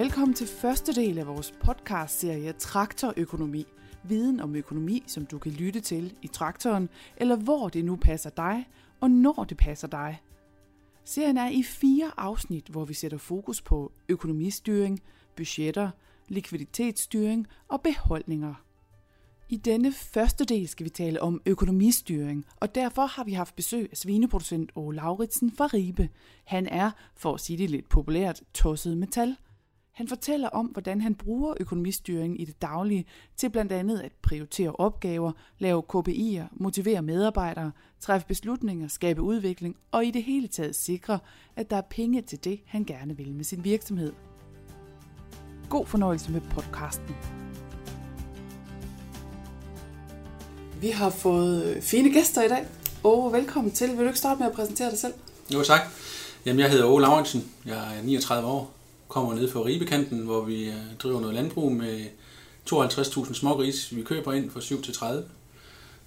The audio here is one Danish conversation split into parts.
Velkommen til første del af vores podcast-serie Traktorøkonomi. Viden om økonomi, som du kan lytte til i traktoren, eller hvor det nu passer dig, og når det passer dig. Serien er i fire afsnit, hvor vi sætter fokus på økonomistyring, budgetter, likviditetsstyring og beholdninger. I denne første del skal vi tale om økonomistyring, og derfor har vi haft besøg af svineproducent Ole Lauritsen fra Ribe. Han er, for at sige det lidt populært, tosset metal. Han fortæller om, hvordan han bruger økonomistyring i det daglige til blandt andet at prioritere opgaver, lave KPI'er, motivere medarbejdere, træffe beslutninger, skabe udvikling og i det hele taget sikre, at der er penge til det, han gerne vil med sin virksomhed. God fornøjelse med podcasten. Vi har fået fine gæster i dag. Åh, velkommen til. Vil du ikke starte med at præsentere dig selv? Jo, tak. Jamen, jeg hedder Ole Lauritsen. Jeg er 39 år. Kommer ned fra Ribekanten, hvor vi øh, driver noget landbrug med 52.000 smågris, vi køber ind for 7 til 30.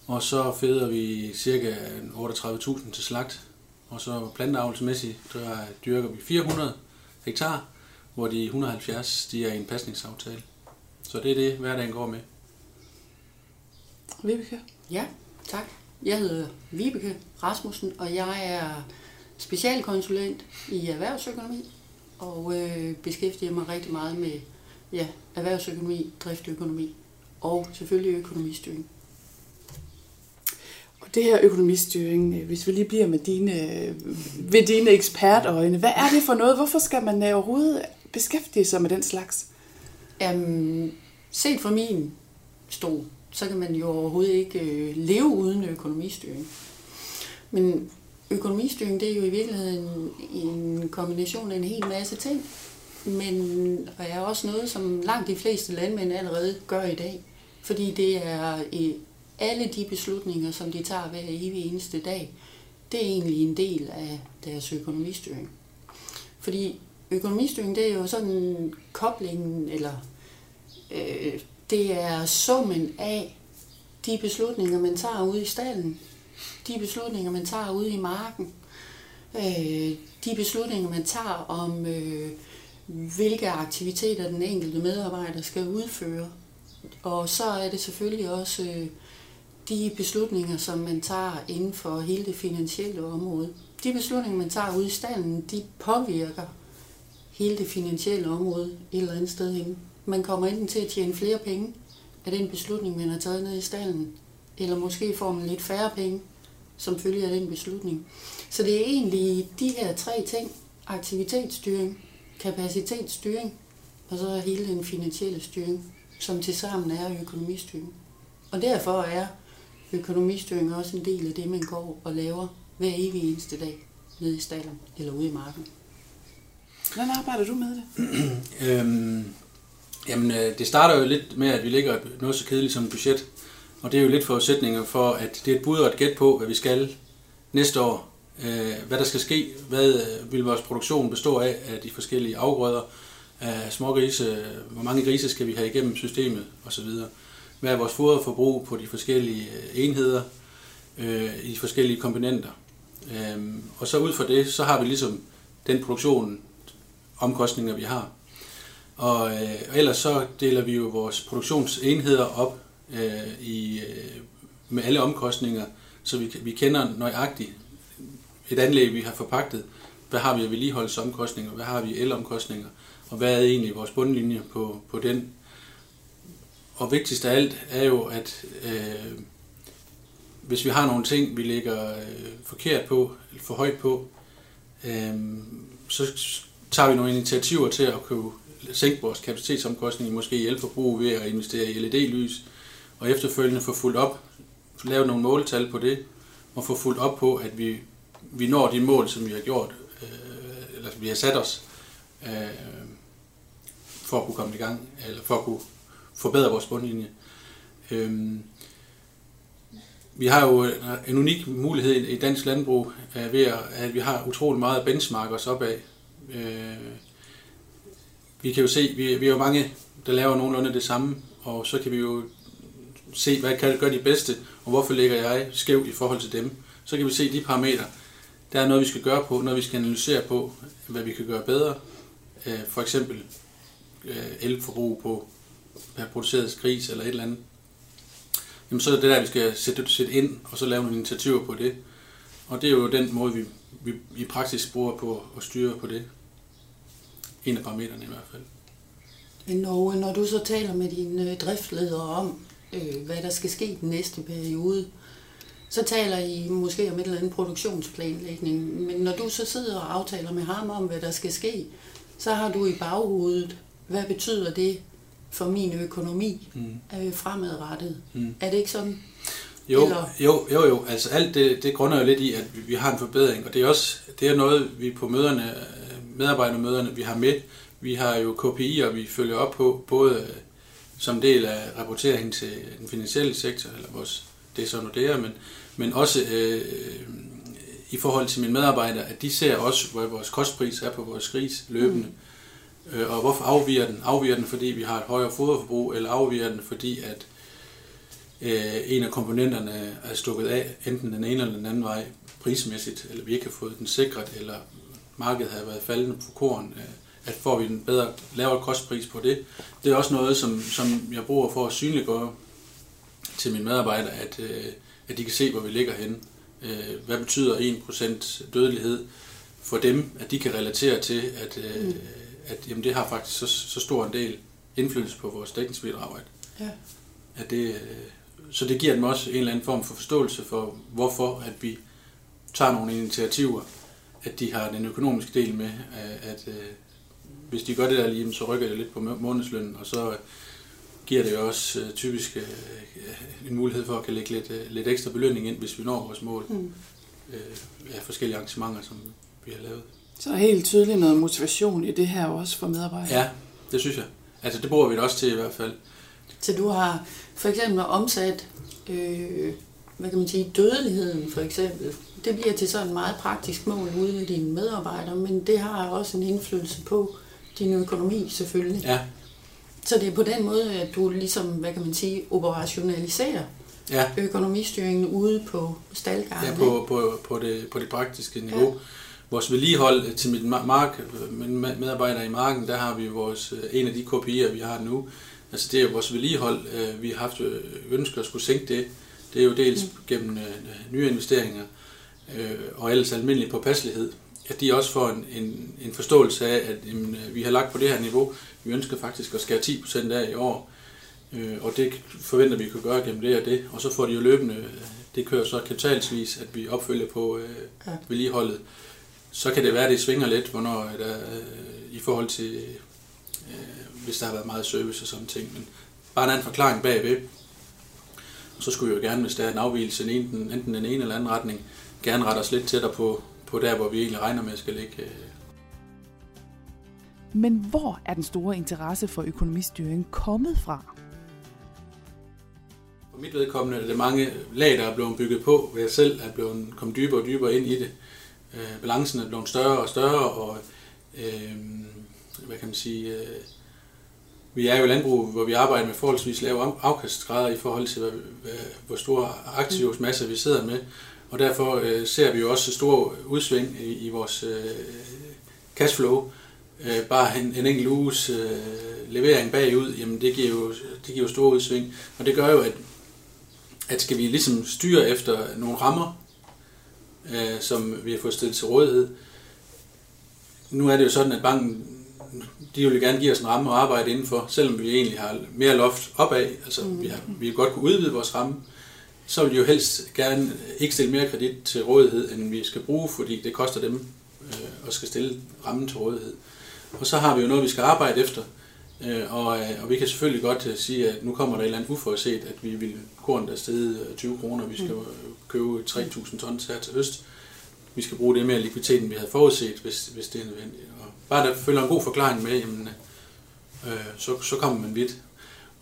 Og så føder vi ca. 38.000 til slagt. Og så planteavlsmæssigt der dyrker vi 400 hektar, hvor de 170 de er i en pasningsaftale. Så det er det, hverdagen går med. Vibeke? Ja, tak. Jeg hedder Vibeke Rasmussen, og jeg er specialkonsulent i erhvervsøkonomi, og øh, beskæftiger mig rigtig meget med ja, erhvervsøkonomi, driftøkonomi og selvfølgelig økonomistyring. Og det her økonomistyring, øh, hvis vi lige bliver med dine, ved dine ekspertøjne, hvad er det for noget? Hvorfor skal man øh, overhovedet beskæftige sig med den slags? Um, set fra min stol, så kan man jo overhovedet ikke øh, leve uden økonomistyring. Men økonomistyring, det er jo i virkeligheden en kombination af en hel masse ting, men og er også noget, som langt de fleste landmænd allerede gør i dag. Fordi det er i alle de beslutninger, som de tager hver evig eneste dag, det er egentlig en del af deres økonomistyring. Fordi økonomistyring, det er jo sådan koblingen, eller øh, det er summen af de beslutninger, man tager ude i stallen, de beslutninger, man tager ude i marken, øh, de beslutninger, man tager om, øh, hvilke aktiviteter den enkelte medarbejder skal udføre. Og så er det selvfølgelig også øh, de beslutninger, som man tager inden for hele det finansielle område. De beslutninger, man tager ude i stallen, de påvirker hele det finansielle område et eller andet sted hen. Man kommer enten til at tjene flere penge af den beslutning, man har taget ned i stallen, eller måske får man lidt færre penge, som følge af den beslutning. Så det er egentlig de her tre ting, aktivitetsstyring, kapacitetsstyring, og så hele den finansielle styring, som tilsammen er økonomistyring. Og derfor er økonomistyring også en del af det, man går og laver hver evig eneste dag nede i stallen eller ude i marken. Hvordan arbejder du med det? øhm, jamen, det starter jo lidt med, at vi lægger noget så kedeligt som et budget. Og det er jo lidt forudsætninger for, at det er et bud og et gæt på, hvad vi skal næste år. Øh, hvad der skal ske, hvad øh, vil vores produktion bestå af, af de forskellige afgrøder, af smågrise, øh, hvor mange grise skal vi have igennem systemet osv. Hvad er vores foderforbrug på de forskellige enheder, i de forskellige komponenter. Øhm, og så ud fra det, så har vi ligesom den produktion, omkostninger vi har. Og øh, ellers så deler vi jo vores produktionsenheder op øh, i, øh, med alle omkostninger, så vi, vi kender nøjagtigt et anlæg, vi har forpagtet. Hvad har vi af vedligeholdelsesomkostninger? Hvad har vi elomkostninger? Og hvad er egentlig vores bundlinje på, på den? Og vigtigst af alt er jo, at øh, hvis vi har nogle ting, vi ligger øh, forkert på, eller for højt på, øh, så tager vi nogle initiativer til at kunne sænke vores kapacitetsomkostninger, måske i elforbrug ved at investere i LED-lys, og efterfølgende få fuldt op, lave nogle måltal på det, og få fuldt op på, at vi, vi når de mål, som vi har gjort, øh, eller vi har sat os, øh, for at kunne komme i gang, eller for at kunne forbedre vores bundlinje. Øh, vi har jo en unik mulighed i dansk landbrug øh, ved, at vi har utrolig meget benchmark os opad. Øh, vi kan jo se, vi, vi er jo mange, der laver nogenlunde det samme, og så kan vi jo se, hvad kan gøre de bedste, og hvorfor ligger jeg skævt i forhold til dem. Så kan vi se de parametre. Der er noget, vi skal gøre på, noget vi skal analysere på, hvad vi kan gøre bedre. Øh, for eksempel øh, elforbrug på per produceret gris eller et eller andet, jamen så er det der, vi skal sætte, sætte ind, og så lave nogle initiativer på det. Og det er jo den måde, vi, vi i praksis bruger på at styre på det. En af parametrene i hvert fald. Men når, når du så taler med dine øh, driftledere om, øh, hvad der skal ske den næste periode, så taler I måske om et eller andet produktionsplanlægning. Men når du så sidder og aftaler med ham om, hvad der skal ske, så har du i baghovedet, hvad betyder det for min økonomi mm. øh, fremadrettet? Mm. Er det ikke sådan? Jo, Eller? jo, jo, jo. Altså alt det, det grunder jo lidt i, at vi, vi har en forbedring, og det er også det er noget, vi på møderne, medarbejdermøderne, vi har med. Vi har jo KPI'er, vi følger op på, både som del af rapporteringen til den finansielle sektor, eller vores, det er så Nordea, men, men også øh, i forhold til mine medarbejdere, at de ser også, hvor vores kostpris er på vores gris løbende. Mm. Øh, og hvorfor afviger den? Afviger den, fordi vi har et højere foderforbrug, eller afviger den, fordi at øh, en af komponenterne er stukket af, enten den ene eller den anden vej, prismæssigt, eller vi ikke har fået den sikret, eller markedet har været faldende på korn, øh, at får vi en bedre, lavere kostpris på det. Det er også noget, som, som jeg bruger for at synliggøre til mine medarbejdere, at, øh, at de kan se, hvor vi ligger henne. Øh, hvad betyder 1% dødelighed for dem, at de kan relatere til, at, øh, mm. at jamen, det har faktisk så, så stor en del indflydelse på vores dækningsbidrag. Ja. at det, øh, så det giver dem også en eller anden form for forståelse for, hvorfor at vi tager nogle initiativer, at de har den økonomiske del med, at, at hvis de gør det der lige, så rykker det lidt på månedslønnen, og så giver det jo også uh, typisk uh, en mulighed for at kan lægge lidt, uh, lidt ekstra belønning ind, hvis vi når vores mål mm. uh, af forskellige arrangementer, som vi har lavet. Så er helt tydeligt noget motivation i det her også for medarbejdere. Ja, det synes jeg. Altså det bruger vi det også til i hvert fald. Så du har for eksempel omsat, øh, hvad kan man sige, dødeligheden for eksempel. Det bliver til sådan et meget praktisk mål ude i dine medarbejdere, men det har også en indflydelse på din økonomi selvfølgelig. Ja. Så det er på den måde, at du ligesom, hvad kan man sige, operationaliserer ja. økonomistyringen ude på staldgangen. Ja, på, på, på, det, på det praktiske niveau. Ja. Vores vedligehold til mit mark, min medarbejder i marken, der har vi vores, en af de kopier, vi har nu. Altså det er vores vedligehold. Øh, vi har haft øh, ønsker at skulle sænke det. Det er jo dels mm. gennem øh, nye investeringer og ellers almindelig påpasselighed at de også får en, en, en forståelse af, at jamen, vi har lagt på det her niveau. Vi ønsker faktisk at skære 10% af i år, øh, og det forventer vi kan gøre gennem det og det. Og så får de jo løbende, det kører så kapitalsvis, at vi opfølger på øh, ja. vedligeholdet. Så kan det være, at det svinger lidt, hvornår der, øh, i forhold til, øh, hvis der har været meget service og sådan ting. Men bare en anden forklaring bagved. Og så skulle vi jo gerne, hvis der er en afvielse, enten, enten den ene eller anden retning, gerne rette os lidt tættere på, på der, hvor vi egentlig regner med at skal ligge. Øh. Men hvor er den store interesse for økonomistyring kommet fra? For mit vedkommende er det mange lag, der er blevet bygget på, hvor jeg selv er blevet kommet dybere og dybere ind i det. Øh, balancen er blevet større og større, og øh, hvad kan man sige, øh, vi er jo landbrug, hvor vi arbejder med forholdsvis lave afkastgrader i forhold til, hvad, hvad, hvor store aktivsmasser vi sidder med. Og derfor øh, ser vi jo også store udsving i, i vores øh, cashflow. Øh, bare en, en enkelt uges øh, levering bagud, jamen det giver, jo, det giver jo store udsving. Og det gør jo, at, at skal vi ligesom styre efter nogle rammer, øh, som vi har fået stillet til rådighed. Nu er det jo sådan, at banken de vil gerne give os en ramme at arbejde indenfor, selvom vi egentlig har mere loft opad. Altså, mm. vi, har, vi vil godt kunne udvide vores ramme så vil de jo helst gerne ikke stille mere kredit til rådighed, end vi skal bruge, fordi det koster dem øh, at skal stille rammen til rådighed. Og så har vi jo noget, vi skal arbejde efter, øh, og, øh, og vi kan selvfølgelig godt øh, sige, at nu kommer der et eller andet uforudset, at vi vil korn der sted 20 kroner, vi skal mm. købe 3.000 tons her til høst. Vi skal bruge det mere likviditet, end vi havde forudset, hvis, hvis det er nødvendigt. Og bare der følger en god forklaring med, jamen, øh, så, så kommer man vidt.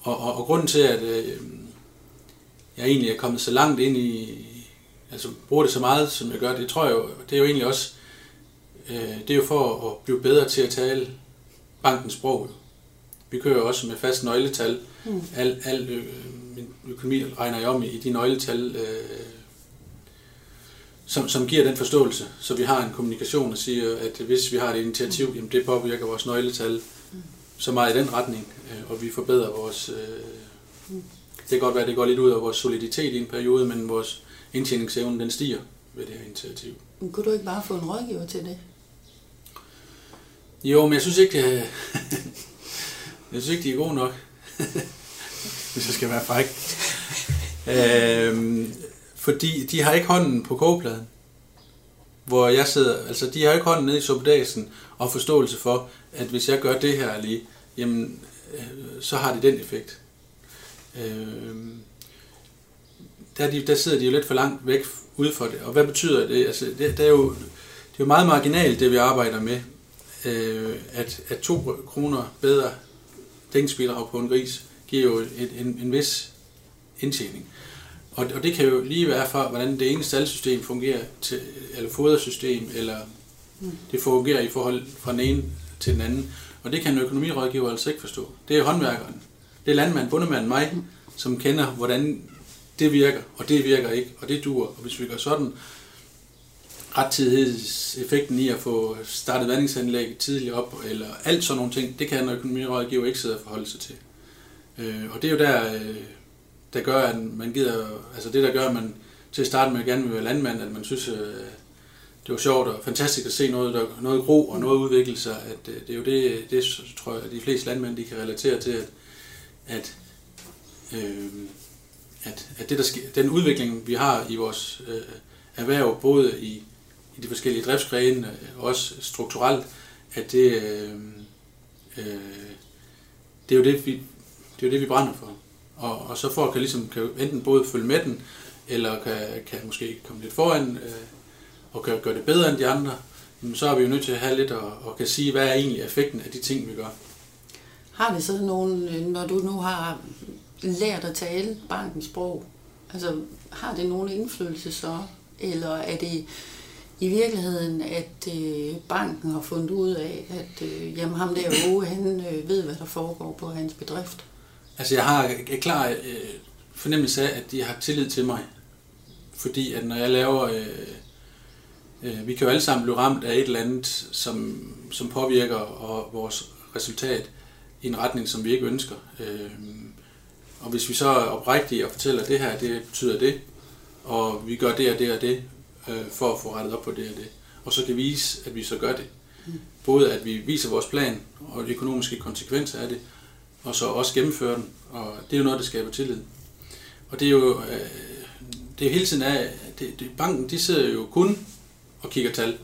Og, og, og grunden til, at øh, jeg egentlig er kommet så langt ind i, altså bruger det så meget, som jeg gør, det tror jeg jo, det er jo egentlig også, øh, det er jo for at blive bedre til at tale bankens sprog. Vi kører jo også med fast nøgletal. Mm. Al, al øh, min økonomi regner jeg om i, i de nøgletal, øh, som, som giver den forståelse, så vi har en kommunikation og siger, at hvis vi har et initiativ, mm. jamen det påvirker vores nøgletal. Mm. så meget i den retning, øh, og vi forbedrer vores... Øh, det kan godt være, at det går lidt ud af vores soliditet i en periode, men vores indtjeningsevne den stiger ved det her initiativ. Men kunne du ikke bare få en rådgiver til det? Jo, men jeg synes ikke, jeg, jeg synes ikke, de er gode nok. Hvis jeg skal være fræk. Øhm, fordi de har ikke hånden på kogepladen. Hvor jeg sidder, altså de har ikke hånden nede i suppedasen og forståelse for, at hvis jeg gør det her lige, jamen, øh, så har det den effekt. Øhm, der, de, der sidder de jo lidt for langt væk ude for det. Og hvad betyder det? Altså, det, det, er jo, det er jo meget marginalt, det vi arbejder med. Øh, at, at to kroner bedre dækningsbidrag på en gris giver jo et, en, en vis indtjening. Og, og det kan jo lige være fra, hvordan det ene staldsystem fungerer, til, eller fodersystem, eller det fungerer i forhold fra den ene til den anden. Og det kan en økonomirådgiver altså ikke forstå. Det er håndværkeren. Det er landmand, bundemanden, mig, som kender, hvordan det virker, og det virker ikke, og det dur. Og hvis vi gør sådan, rettidighedseffekten i at få startet vandingsanlæg tidligt op, eller alt sådan nogle ting, det kan en økonomirådgiver ikke sidde og forholde sig til. Øh, og det er jo der, øh, der gør, at man gider, altså det der gør, at man til at starte med gerne vil være landmand, at man synes, øh, det var sjovt og fantastisk at se noget, der, noget gro og noget udvikle sig, at øh, det er jo det, det tror jeg, at de fleste landmænd, de kan relatere til, at, at øh, at, at det, der sker, den udvikling, vi har i vores øh, erhverv, både i, i de forskellige driftsgrene, og også strukturelt, at det, øh, øh, det er jo det, vi, det er jo det, vi brænder for. Og, og så folk kan, ligesom, kan enten både følge med den, eller kan, kan måske komme lidt foran, øh, og kan gøre det bedre end de andre, så er vi jo nødt til at have lidt og, og kan sige, hvad er egentlig effekten af de ting, vi gør. Har vi så nogen, øh, når du nu har lært at tale bankens sprog, altså har det nogen indflydelse så, eller er det i virkeligheden, at øh, banken har fundet ud af, at øh, jamen, ham der Ove, han øh, ved, hvad der foregår på hans bedrift? Altså jeg har et klar øh, fornemmelse af, at de har tillid til mig. Fordi at når jeg laver... Øh, øh, vi kan jo alle sammen blive ramt af et eller andet, som, som påvirker og vores resultat i en retning, som vi ikke ønsker. Øh, og hvis vi så er oprigtige og fortæller, at det her det betyder det, og vi gør det og det og det, øh, for at få rettet op på det og det, og så kan vise, at vi så gør det. Mm. Både at vi viser vores plan og de økonomiske konsekvenser af det, og så også gennemføre den, og det er jo noget, der skaber tillid. Og det er jo, øh, det er hele tiden af, det, det, banken, de sidder jo kun og kigger tal.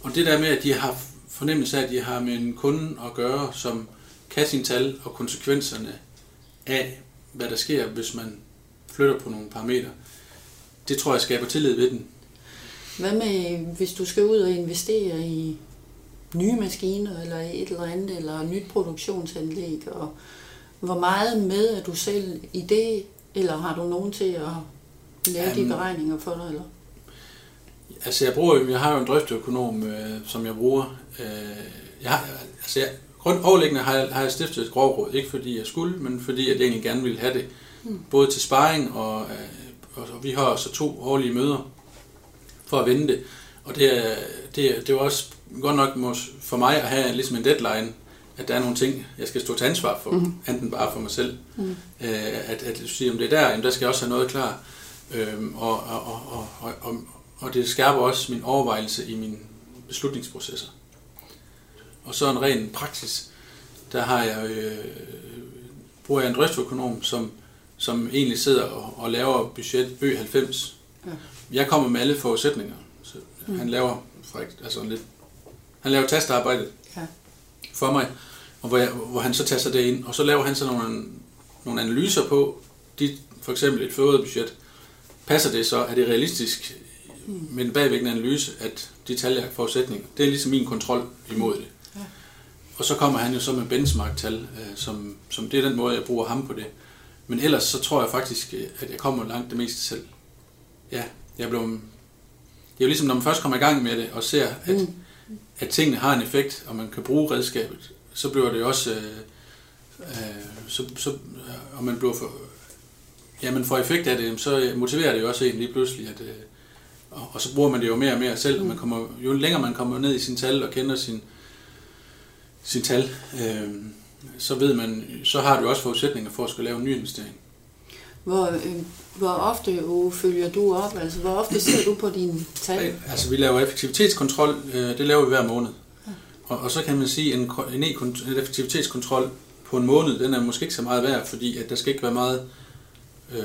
Og det der med, at de har fornemmelse af, at de har med en kunde at gøre, som kan sine tal og konsekvenserne af, hvad der sker, hvis man flytter på nogle parametre. Det tror jeg skaber tillid ved den. Hvad med, hvis du skal ud og investere i nye maskiner, eller et eller andet, eller nyt produktionsanlæg, og hvor meget med er du selv i det, eller har du nogen til at lave um, de beregninger for dig, eller? Altså jeg bruger, jeg har jo en driftsøkonom, øh, som jeg bruger. Øh, jeg har, altså jeg, Grund overliggende har jeg, har jeg stiftet et grovråd, ikke fordi jeg skulle, men fordi jeg egentlig gerne ville have det. Mm. Både til sparring, og, øh, og, og vi har så to årlige møder for at vende det. Og det er, det, er, det er også godt nok for mig at have ligesom en deadline, at der er nogle ting, jeg skal stå til ansvar for, mm. enten bare for mig selv. Mm. Øh, at, at sige, om det er der, jamen, der skal jeg også have noget klar. Øhm, og, og, og, og, og, og det skærper også min overvejelse i mine beslutningsprocesser. Og så en ren praksis, der har jeg, øh, bruger jeg en driftsøkonom, som, som egentlig sidder og, og laver budget Ø 90. Ja. Jeg kommer med alle forudsætninger. Så mm. Han laver altså lidt, han laver tastarbejdet ja. for mig, og hvor, jeg, hvor han så tager det ind, og så laver han så nogle, nogle analyser på, de, for eksempel et føret budget. Passer det så? Er det realistisk mm. med en analyse, at de tal, jeg forudsætninger, det er ligesom min kontrol imod det. Og så kommer han jo så med benchmark-tal, øh, som, som det er den måde, jeg bruger ham på det. Men ellers så tror jeg faktisk, øh, at jeg kommer langt det meste selv. Ja, jeg blev... Det er jo ligesom, når man først kommer i gang med det, og ser, at, mm. at tingene har en effekt, og man kan bruge redskabet, så bliver det også... Øh, øh, så, så, og man bliver for, ja, man får effekt af det, så motiverer det jo også en lige pludselig, at, øh, og, og så bruger man det jo mere og mere selv, og man kommer, jo længere man kommer ned i sin tal og kender sin, sin tal, øh, så ved man, så har du også forudsætninger for at skulle lave en ny investering. Hvor, øh, hvor ofte jo, følger du op? Altså, hvor ofte ser du på dine tal? Altså, vi laver effektivitetskontrol, øh, det laver vi hver måned. Og, og så kan man sige, at en, en, en effektivitetskontrol på en måned, den er måske ikke så meget værd, fordi at der skal ikke være meget, øh,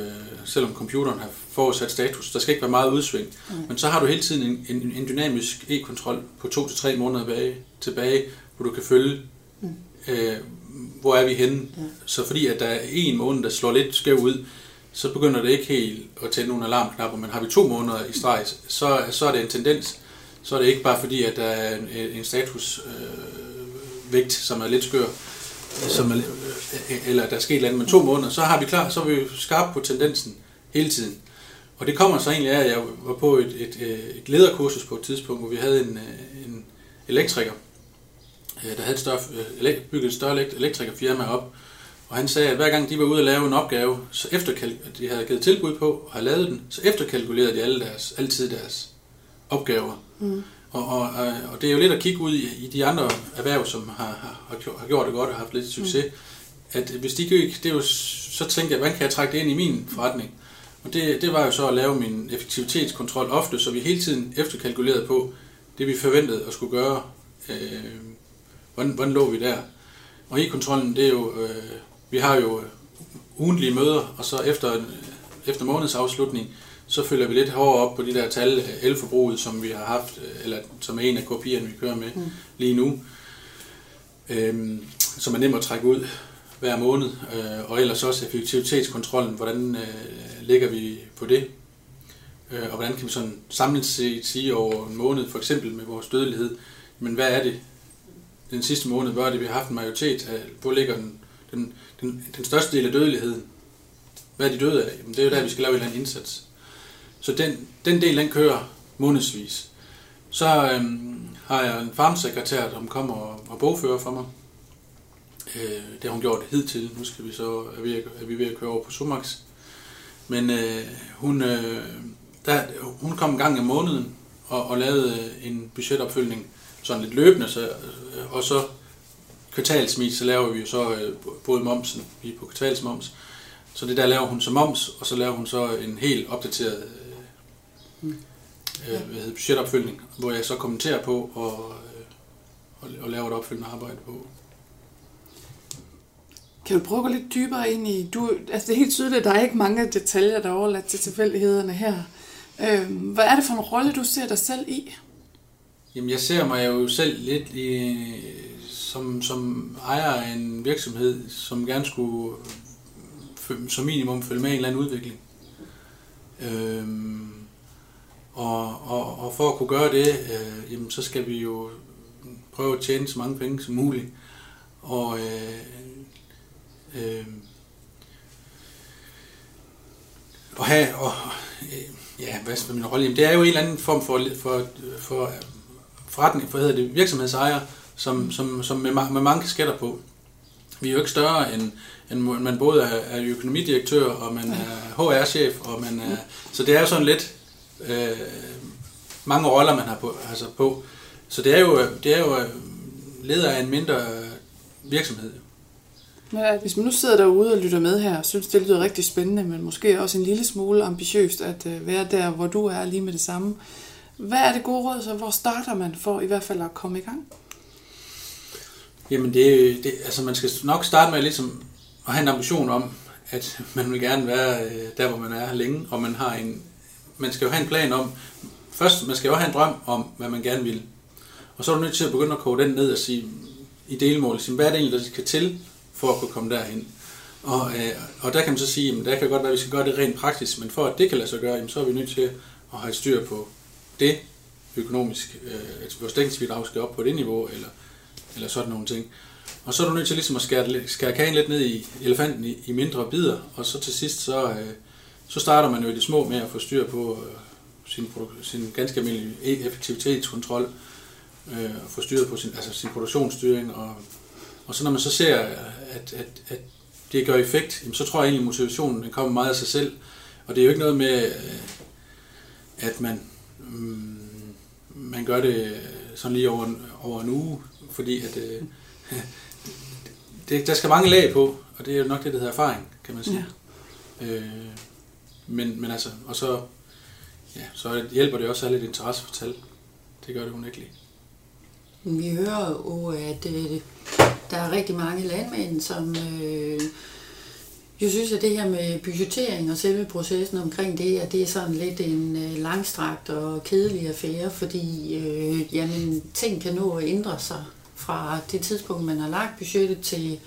selvom computeren har forudsat status, der skal ikke være meget udsving. Mm. Men så har du hele tiden en, en, en dynamisk e-kontrol på to til tre måneder tilbage, tilbage, hvor du kan følge, mm. øh, hvor er vi henne. Ja. Så fordi at der er en måned, der slår lidt skæv ud, så begynder det ikke helt at tænde nogle alarmknapper, men har vi to måneder i streg, så, så er det en tendens, så er det ikke bare fordi, at der er en, en statusvægt, øh, som er lidt skør, som er, øh, eller der er sket et eller andet med to måneder, så har vi klar, så er vi skarpe på tendensen hele tiden. Og det kommer så egentlig af, at jeg var på et, et, et lederkursus på et tidspunkt, hvor vi havde en, øh, en elektriker, der havde et større, bygget et større elektrikerfirma op, og han sagde, at hver gang de var ude at lave en opgave, så efterkalk- de havde givet tilbud på og havde lavet den, så efterkalkulerede de alle deres, altid deres opgaver. Mm. Og, og, og det er jo lidt at kigge ud i, i de andre erhverv, som har, har, har gjort det godt og haft lidt succes. Mm. At hvis de gik, det er jo, så tænkte jeg, hvordan kan jeg trække det ind i min forretning? Og det, det var jo så at lave min effektivitetskontrol ofte, så vi hele tiden efterkalkulerede på det, vi forventede at skulle gøre. Øh, hvordan, hvordan lå vi der? Og e-kontrollen, det er jo, øh, vi har jo ugentlige møder, og så efter, efter måneds afslutning, så følger vi lidt hårdere op på de der tal, elforbruget, som vi har haft, øh, eller som er en af kopierne, vi kører med mm. lige nu, øhm, som er nemt at trække ud hver måned, øh, og ellers også effektivitetskontrollen, hvordan øh, ligger vi på det, øh, og hvordan kan vi sådan samlet set sige over en måned, for eksempel med vores dødelighed, men hvad er det den sidste måned, hvor det, vi har haft en majoritet af, hvor ligger den, den, den, den største del af dødeligheden, hvad er de døde af? Jamen, det er jo der, vi skal lave en eller anden indsats. Så den, den del, den kører månedsvis. Så øhm, har jeg en farmsekretær, der kommer og, og bogfører for mig. Øh, det har hun gjort hidtil. Nu skal vi så, er vi, er vi ved at køre over på Sumax. Men øh, hun, øh, der, hun kom en gang i måneden og, og lavede en budgetopfølgning sådan lidt løbende, så, øh, og så kvartalsvis, så laver vi jo så øh, både momsen, vi er på kvartalsmoms, så det der laver hun som moms, og så laver hun så en helt opdateret øh, øh, hvad hedder, budgetopfølgning, hvor jeg så kommenterer på og, øh, og, og laver et opfølgende arbejde på. Kan du prøve at gå lidt dybere ind i, du, altså det er helt tydeligt, at der er ikke mange detaljer, der er overladt til tilfældighederne her. Øh, hvad er det for en rolle, du ser dig selv i? Jamen jeg ser mig jo selv lidt i, som, som ejer af en virksomhed, som gerne skulle som minimum følge med i en eller anden udvikling. Øhm, og, og, og for at kunne gøre det, øh, jamen, så skal vi jo prøve at tjene så mange penge som muligt. Og øh, øh, og have, og, øh, ja, hvad er min rolle? Jamen, det er jo en eller anden form for, for, for forretning, for hedder det, virksomhedsejer, som, som, som med, med mange kasketter på. Vi er jo ikke større end, end man både er, er økonomidirektør, og man er HR-chef, og man er, så det er jo sådan lidt øh, mange roller, man har på, altså på. Så det er jo, det er jo øh, leder af en mindre virksomhed. Ja, hvis man nu sidder derude og lytter med her, og synes, det lyder rigtig spændende, men måske også en lille smule ambitiøst at øh, være der, hvor du er lige med det samme. Hvad er det gode råd, så hvor starter man for i hvert fald at komme i gang? Jamen det, det altså man skal nok starte med ligesom at have en ambition om, at man vil gerne være øh, der, hvor man er længe, og man har en, man skal jo have en plan om, først, man skal jo have en drøm om, hvad man gerne vil. Og så er du nødt til at begynde at koge den ned og sige, i delmål, sige, hvad er det egentlig, der skal til, for at kunne komme derhen. Og, øh, og der kan man så sige, at der kan godt være, at vi skal gøre det rent praktisk, men for at det kan lade sig gøre, jamen, så er vi nødt til at have styr på det økonomisk, øh, altså vores dækningsbidrag skal op på det niveau, eller, eller sådan nogle ting. Og så er du nødt til ligesom at skære, skære kagen lidt ned i elefanten i, i mindre bidder, og så til sidst, så, øh, så starter man jo i det små med at få styr på øh, sin, sin ganske almindelige e-, effektivitetskontrol, øh, og få styr på sin, altså sin produktionsstyring, og, og så når man så ser, at, at, at det gør effekt, jamen, så tror jeg egentlig, at motivationen den kommer meget af sig selv, og det er jo ikke noget med, øh, at man, mm, man gør det sådan lige over en, over en uge, fordi at, øh, det, der skal mange lag på, og det er jo nok det, der hedder erfaring, kan man sige. Ja. Øh, men, men altså, og så, ja, så hjælper det også at have lidt interesse for tal. Det gør det unægteligt. Vi hører jo, at øh, der er rigtig mange landmænd, som øh, jeg synes, at det her med budgettering og selve processen omkring det, at det er sådan lidt en øh, langstrakt og kedelig affære, fordi øh, jamen, ting kan nå at ændre sig fra det tidspunkt, man har lagt budgettet til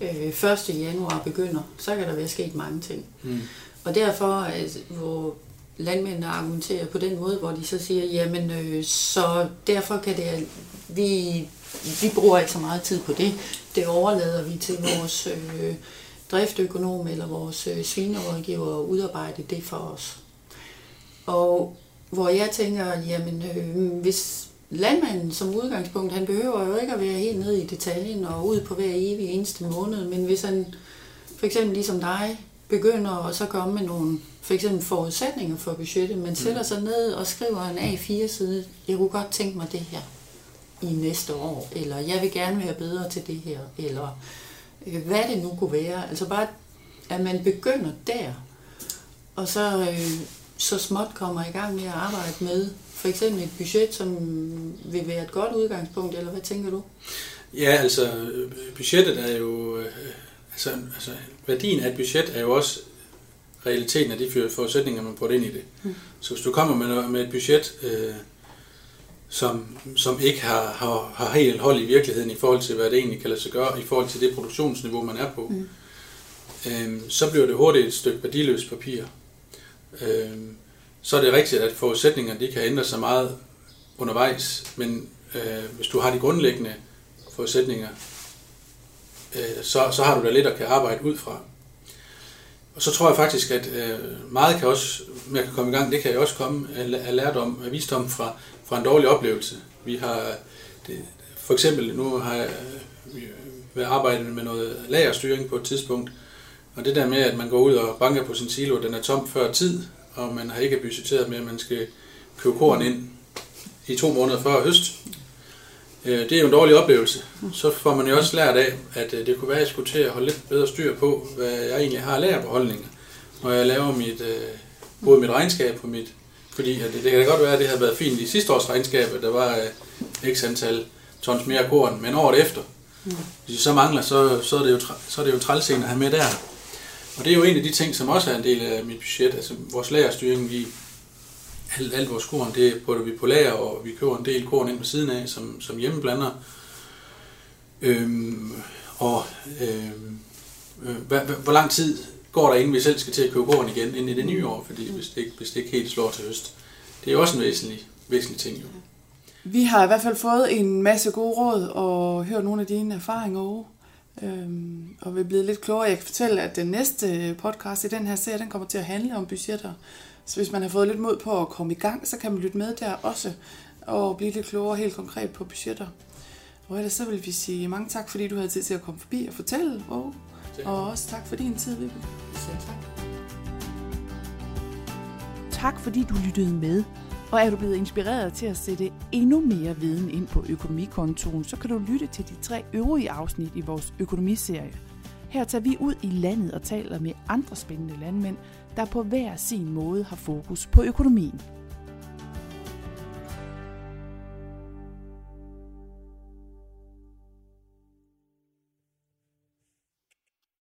øh, 1. januar begynder. Så kan der være sket mange ting. Mm. Og derfor, at, hvor landmændene argumenterer på den måde, hvor de så siger, jamen øh, så derfor kan det, vi, vi bruger ikke så meget tid på det. Det overlader vi til vores øh, driftøkonom eller vores øh, svinerådgiver udarbejde det for os. Og hvor jeg tænker, jamen øh, hvis landmanden som udgangspunkt, han behøver jo ikke at være helt nede i detaljen og ud på hver evig eneste måned, men hvis han for eksempel ligesom dig begynder at så komme med nogle for eksempel forudsætninger for budgettet, men sætter sig ned og skriver en A4-side, jeg kunne godt tænke mig det her i næste år, eller jeg vil gerne være bedre til det her, eller øh, hvad det nu kunne være. Altså bare, at man begynder der, og så, øh, så småt kommer i gang med at arbejde med for eksempel et budget, som vil være et godt udgangspunkt, eller hvad tænker du? Ja, altså budgettet er jo, øh, altså, altså værdien af et budget er jo også realiteten af de forudsætninger, man putter ind i det. Mm. Så hvis du kommer med, med et budget, øh, som, som ikke har, har, har helt hold i virkeligheden i forhold til, hvad det egentlig kan lade sig gøre, i forhold til det produktionsniveau, man er på, mm. øh, så bliver det hurtigt et stykke værdiløst papir. Øh, så er det rigtigt, at forudsætningerne de kan ændre sig meget undervejs, men øh, hvis du har de grundlæggende forudsætninger, øh, så, så har du da lidt at kan arbejde ud fra. Og så tror jeg faktisk, at øh, meget kan også, man kan komme i gang, det kan jo også komme af lærdom, af visdom fra, fra en dårlig oplevelse. Vi har, det, for eksempel, nu har jeg øh, været arbejdet med noget lagerstyring på et tidspunkt, og det der med, at man går ud og banker på sin silo, den er tom før tid, og man har ikke budgetteret med, at man skal købe korn ind i to måneder før høst. Øh, det er jo en dårlig oplevelse. Så får man jo også lært af, at øh, det kunne være, at jeg skulle til at holde lidt bedre styr på, hvad jeg egentlig har af holdninger, når jeg laver mit, både mit regnskab og mit... Fordi det, det kan da godt være, at det havde været fint i sidste års regnskab, at der var x antal tons mere korn, men året efter, hvis jeg så mangler, så, så, er det jo, så er det jo trælscene at have med der. Og det er jo en af de ting, som også er en del af mit budget, altså vores lagerstyring, vi, alt, alt vores korn, det putter vi på lager, og vi køber en del korn ind på siden af, som, som hjemmeblander. Øhm, og øhm, øh, hvor lang tid går der, inden vi selv skal til at købe gården igen ind i det nye år, fordi hvis det, ikke, hvis det ikke helt slår til høst. Det er jo også en væsentlig, væsentlig ting. Jo. Vi har i hvert fald fået en masse gode råd og hørt nogle af dine erfaringer over. Øhm, og vi er blevet lidt klogere. Jeg kan fortælle, at den næste podcast i den her serie, den kommer til at handle om budgetter. Så hvis man har fået lidt mod på at komme i gang, så kan man lytte med der også, og blive lidt klogere helt konkret på budgetter. Og ellers så vil vi sige mange tak, fordi du havde tid til at komme forbi og fortælle, oh og også tak for din tid, Vibe. Selv tak. Tak fordi du lyttede med. Og er du blevet inspireret til at sætte endnu mere viden ind på økonomikontoen, så kan du lytte til de tre øvrige afsnit i vores økonomiserie. Her tager vi ud i landet og taler med andre spændende landmænd, der på hver sin måde har fokus på økonomien.